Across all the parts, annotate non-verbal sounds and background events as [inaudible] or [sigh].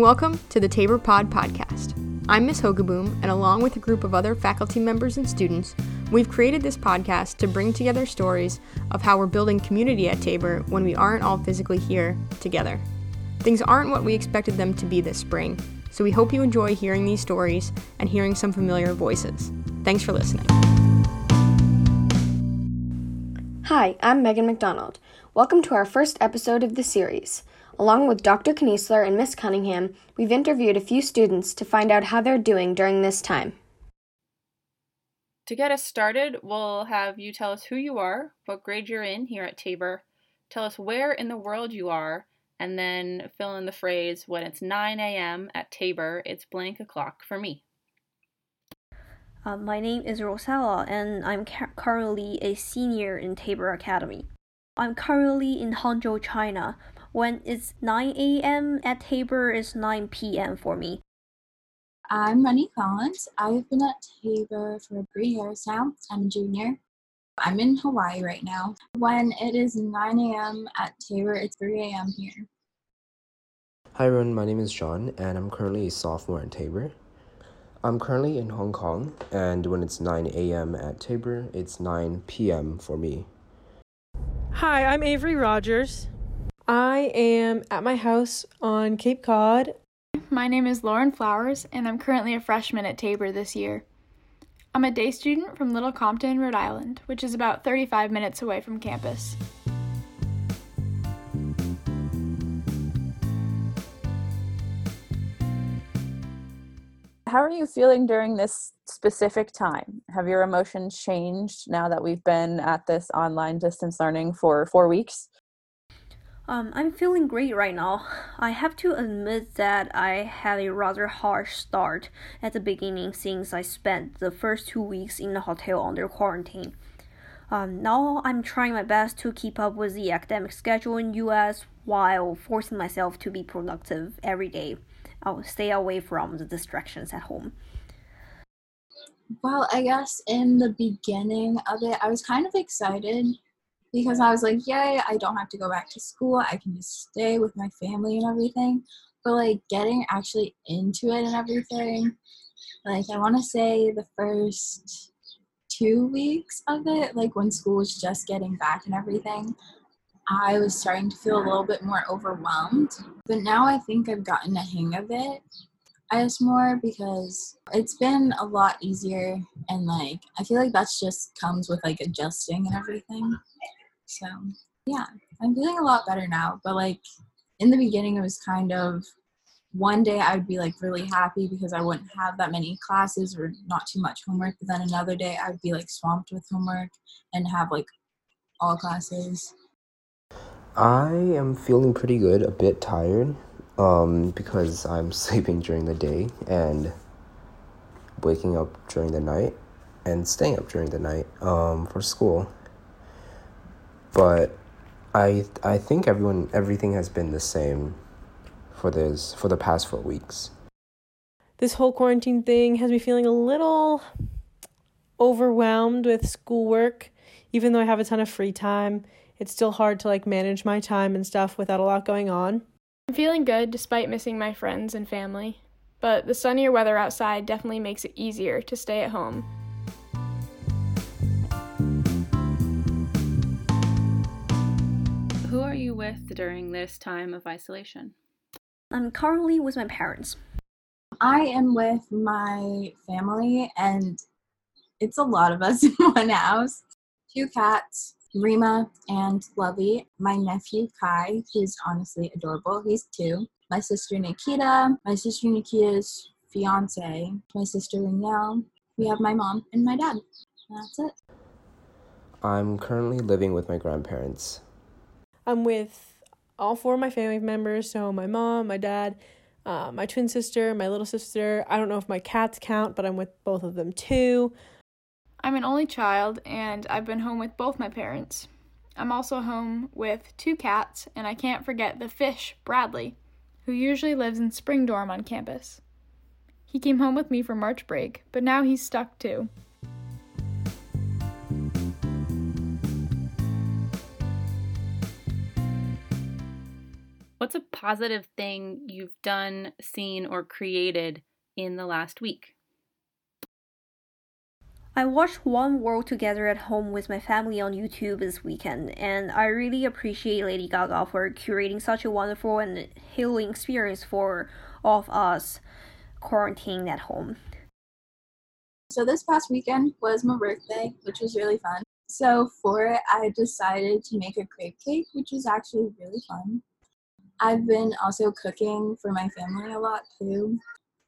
welcome to the Tabor Pod podcast. I'm Miss Hogaboom, and along with a group of other faculty members and students, we've created this podcast to bring together stories of how we're building community at Tabor when we aren't all physically here together. Things aren't what we expected them to be this spring, so we hope you enjoy hearing these stories and hearing some familiar voices. Thanks for listening. Hi, I'm Megan McDonald. Welcome to our first episode of the series. Along with Dr. Kniesler and Miss Cunningham, we've interviewed a few students to find out how they're doing during this time. To get us started, we'll have you tell us who you are, what grade you're in here at Tabor, tell us where in the world you are, and then fill in the phrase when it's 9 a.m. at Tabor, it's blank o'clock for me. Uh, my name is Rosella, and I'm ca- currently a senior in Tabor Academy. I'm currently in Hangzhou, China, when it's 9 a.m. at Tabor, it's 9 p.m. for me. I'm Rennie Collins. I've been at Tabor for three years now. I'm a junior. I'm in Hawaii right now. When it is 9 a.m. at Tabor, it's 3 a.m. here. Hi everyone, my name is John and I'm currently a sophomore at Tabor. I'm currently in Hong Kong and when it's 9 a.m. at Tabor, it's 9 p.m. for me. Hi, I'm Avery Rogers. I am at my house on Cape Cod. My name is Lauren Flowers, and I'm currently a freshman at Tabor this year. I'm a day student from Little Compton, Rhode Island, which is about 35 minutes away from campus. How are you feeling during this specific time? Have your emotions changed now that we've been at this online distance learning for four weeks? Um, I'm feeling great right now. [sighs] I have to admit that I had a rather harsh start at the beginning since I spent the first two weeks in the hotel under quarantine. Um, now I'm trying my best to keep up with the academic schedule in US while forcing myself to be productive every day. I'll stay away from the distractions at home. Well, I guess in the beginning of it, I was kind of excited because I was like, yay, I don't have to go back to school. I can just stay with my family and everything. But like getting actually into it and everything, like I want to say the first two weeks of it, like when school was just getting back and everything, I was starting to feel a little bit more overwhelmed. But now I think I've gotten a hang of it. I guess more because it's been a lot easier and like I feel like that's just comes with like adjusting and everything. So yeah, I'm feeling a lot better now. But like in the beginning, it was kind of one day I would be like really happy because I wouldn't have that many classes or not too much homework. But then another day I would be like swamped with homework and have like all classes. I am feeling pretty good, a bit tired, um, because I'm [laughs] sleeping during the day and waking up during the night and staying up during the night um, for school but I I think everyone everything has been the same for this for the past four weeks. This whole quarantine thing has me feeling a little overwhelmed with schoolwork. Even though I have a ton of free time, it's still hard to like manage my time and stuff without a lot going on. I'm feeling good despite missing my friends and family, but the sunnier weather outside definitely makes it easier to stay at home. With during this time of isolation? I'm currently with my parents. I am with my family, and it's a lot of us [laughs] in one house. Two cats, Rima and Lovey. My nephew Kai, who's honestly adorable. He's two. My sister Nikita. My sister Nikita's fiance. My sister Linnell. We have my mom and my dad. That's it. I'm currently living with my grandparents. I'm with all four of my family members. So my mom, my dad, uh, my twin sister, my little sister. I don't know if my cats count, but I'm with both of them too. I'm an only child, and I've been home with both my parents. I'm also home with two cats, and I can't forget the fish, Bradley, who usually lives in Spring Dorm on campus. He came home with me for March break, but now he's stuck too. What's a positive thing you've done, seen, or created in the last week? I watched One World Together at home with my family on YouTube this weekend, and I really appreciate Lady Gaga for curating such a wonderful and healing experience for all of us quarantined at home. So, this past weekend was my birthday, which was really fun. So, for it, I decided to make a crepe cake, which was actually really fun. I've been also cooking for my family a lot too.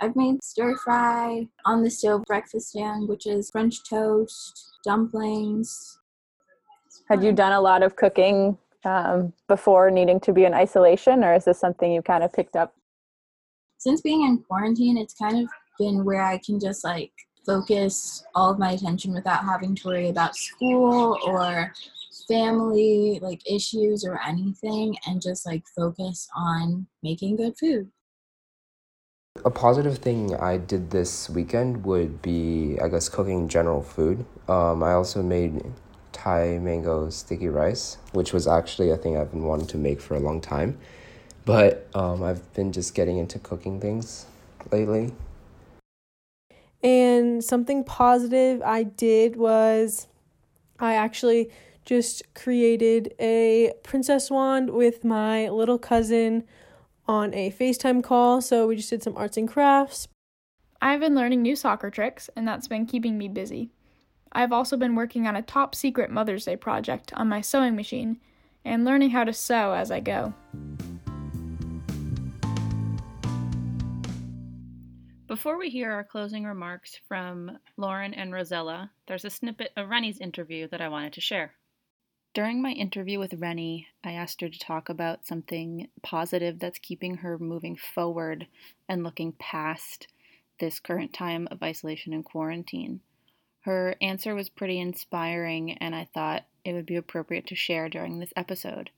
I've made stir fry on the stove breakfast stand, which is French toast, dumplings. Had you done a lot of cooking um, before needing to be in isolation, or is this something you kind of picked up? Since being in quarantine, it's kind of been where I can just like focus all of my attention without having to worry about school or family like issues or anything and just like focus on making good food. A positive thing I did this weekend would be, I guess, cooking general food. Um, I also made Thai mango sticky rice, which was actually a thing I've been wanting to make for a long time. But um, I've been just getting into cooking things lately. And something positive I did was I actually just created a princess wand with my little cousin on a FaceTime call. So we just did some arts and crafts. I've been learning new soccer tricks, and that's been keeping me busy. I've also been working on a top secret Mother's Day project on my sewing machine and learning how to sew as I go. Before we hear our closing remarks from Lauren and Rosella, there's a snippet of Rennie's interview that I wanted to share. During my interview with Rennie, I asked her to talk about something positive that's keeping her moving forward and looking past this current time of isolation and quarantine. Her answer was pretty inspiring, and I thought it would be appropriate to share during this episode.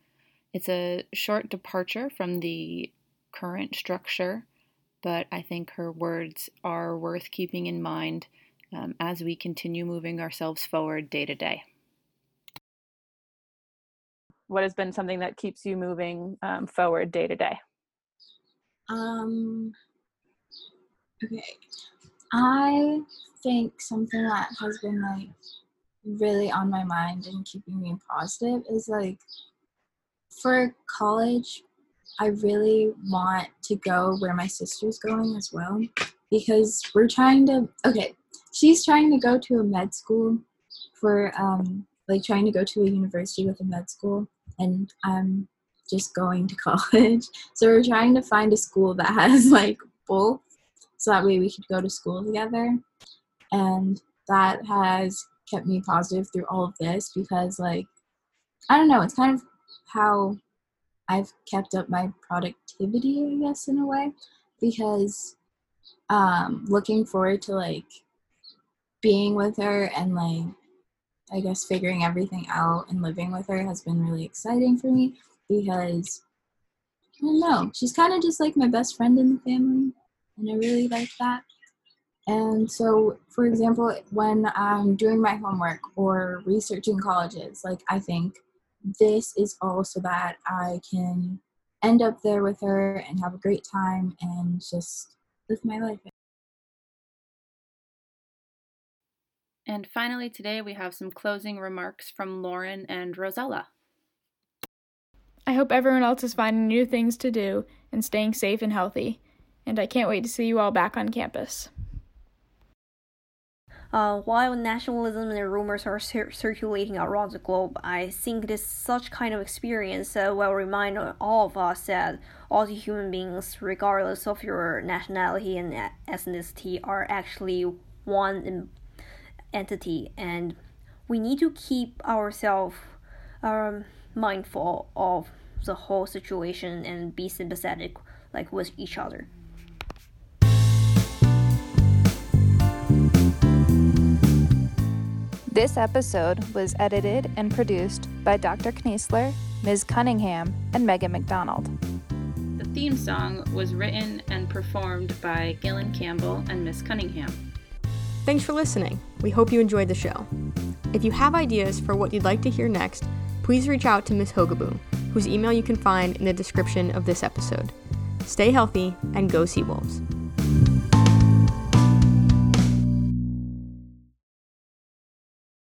It's a short departure from the current structure, but I think her words are worth keeping in mind um, as we continue moving ourselves forward day to day what has been something that keeps you moving um, forward day to day? Um, okay. I think something that has been like really on my mind and keeping me positive is like for college, I really want to go where my sister's going as well because we're trying to, okay, she's trying to go to a med school for um, like trying to go to a university with a med school and I'm just going to [laughs] college. So we're trying to find a school that has [laughs] like both so that way we could go to school together. And that has kept me positive through all of this because like I don't know, it's kind of how I've kept up my productivity, I guess, in a way, because um, looking forward to like being with her and like I guess figuring everything out and living with her has been really exciting for me because I don't know, she's kind of just like my best friend in the family, and I really like that. And so, for example, when I'm doing my homework or researching colleges, like I think this is all so that I can end up there with her and have a great time and just live my life. And finally, today we have some closing remarks from Lauren and Rosella. I hope everyone else is finding new things to do and staying safe and healthy, and I can't wait to see you all back on campus. Uh, while nationalism and rumors are cir- circulating around the globe, I think this such kind of experience uh, will remind all of us that all the human beings, regardless of your nationality and ethnicity, are actually one entity and we need to keep ourselves um, mindful of the whole situation and be sympathetic like with each other This episode was edited and produced by Dr. Kniesler, Ms. Cunningham, and Megan McDonald. The theme song was written and performed by Gillen Campbell and Miss Cunningham. Thanks for listening. We hope you enjoyed the show. If you have ideas for what you'd like to hear next, please reach out to Miss Hogaboom. whose email you can find in the description of this episode. Stay healthy and go Seawolves.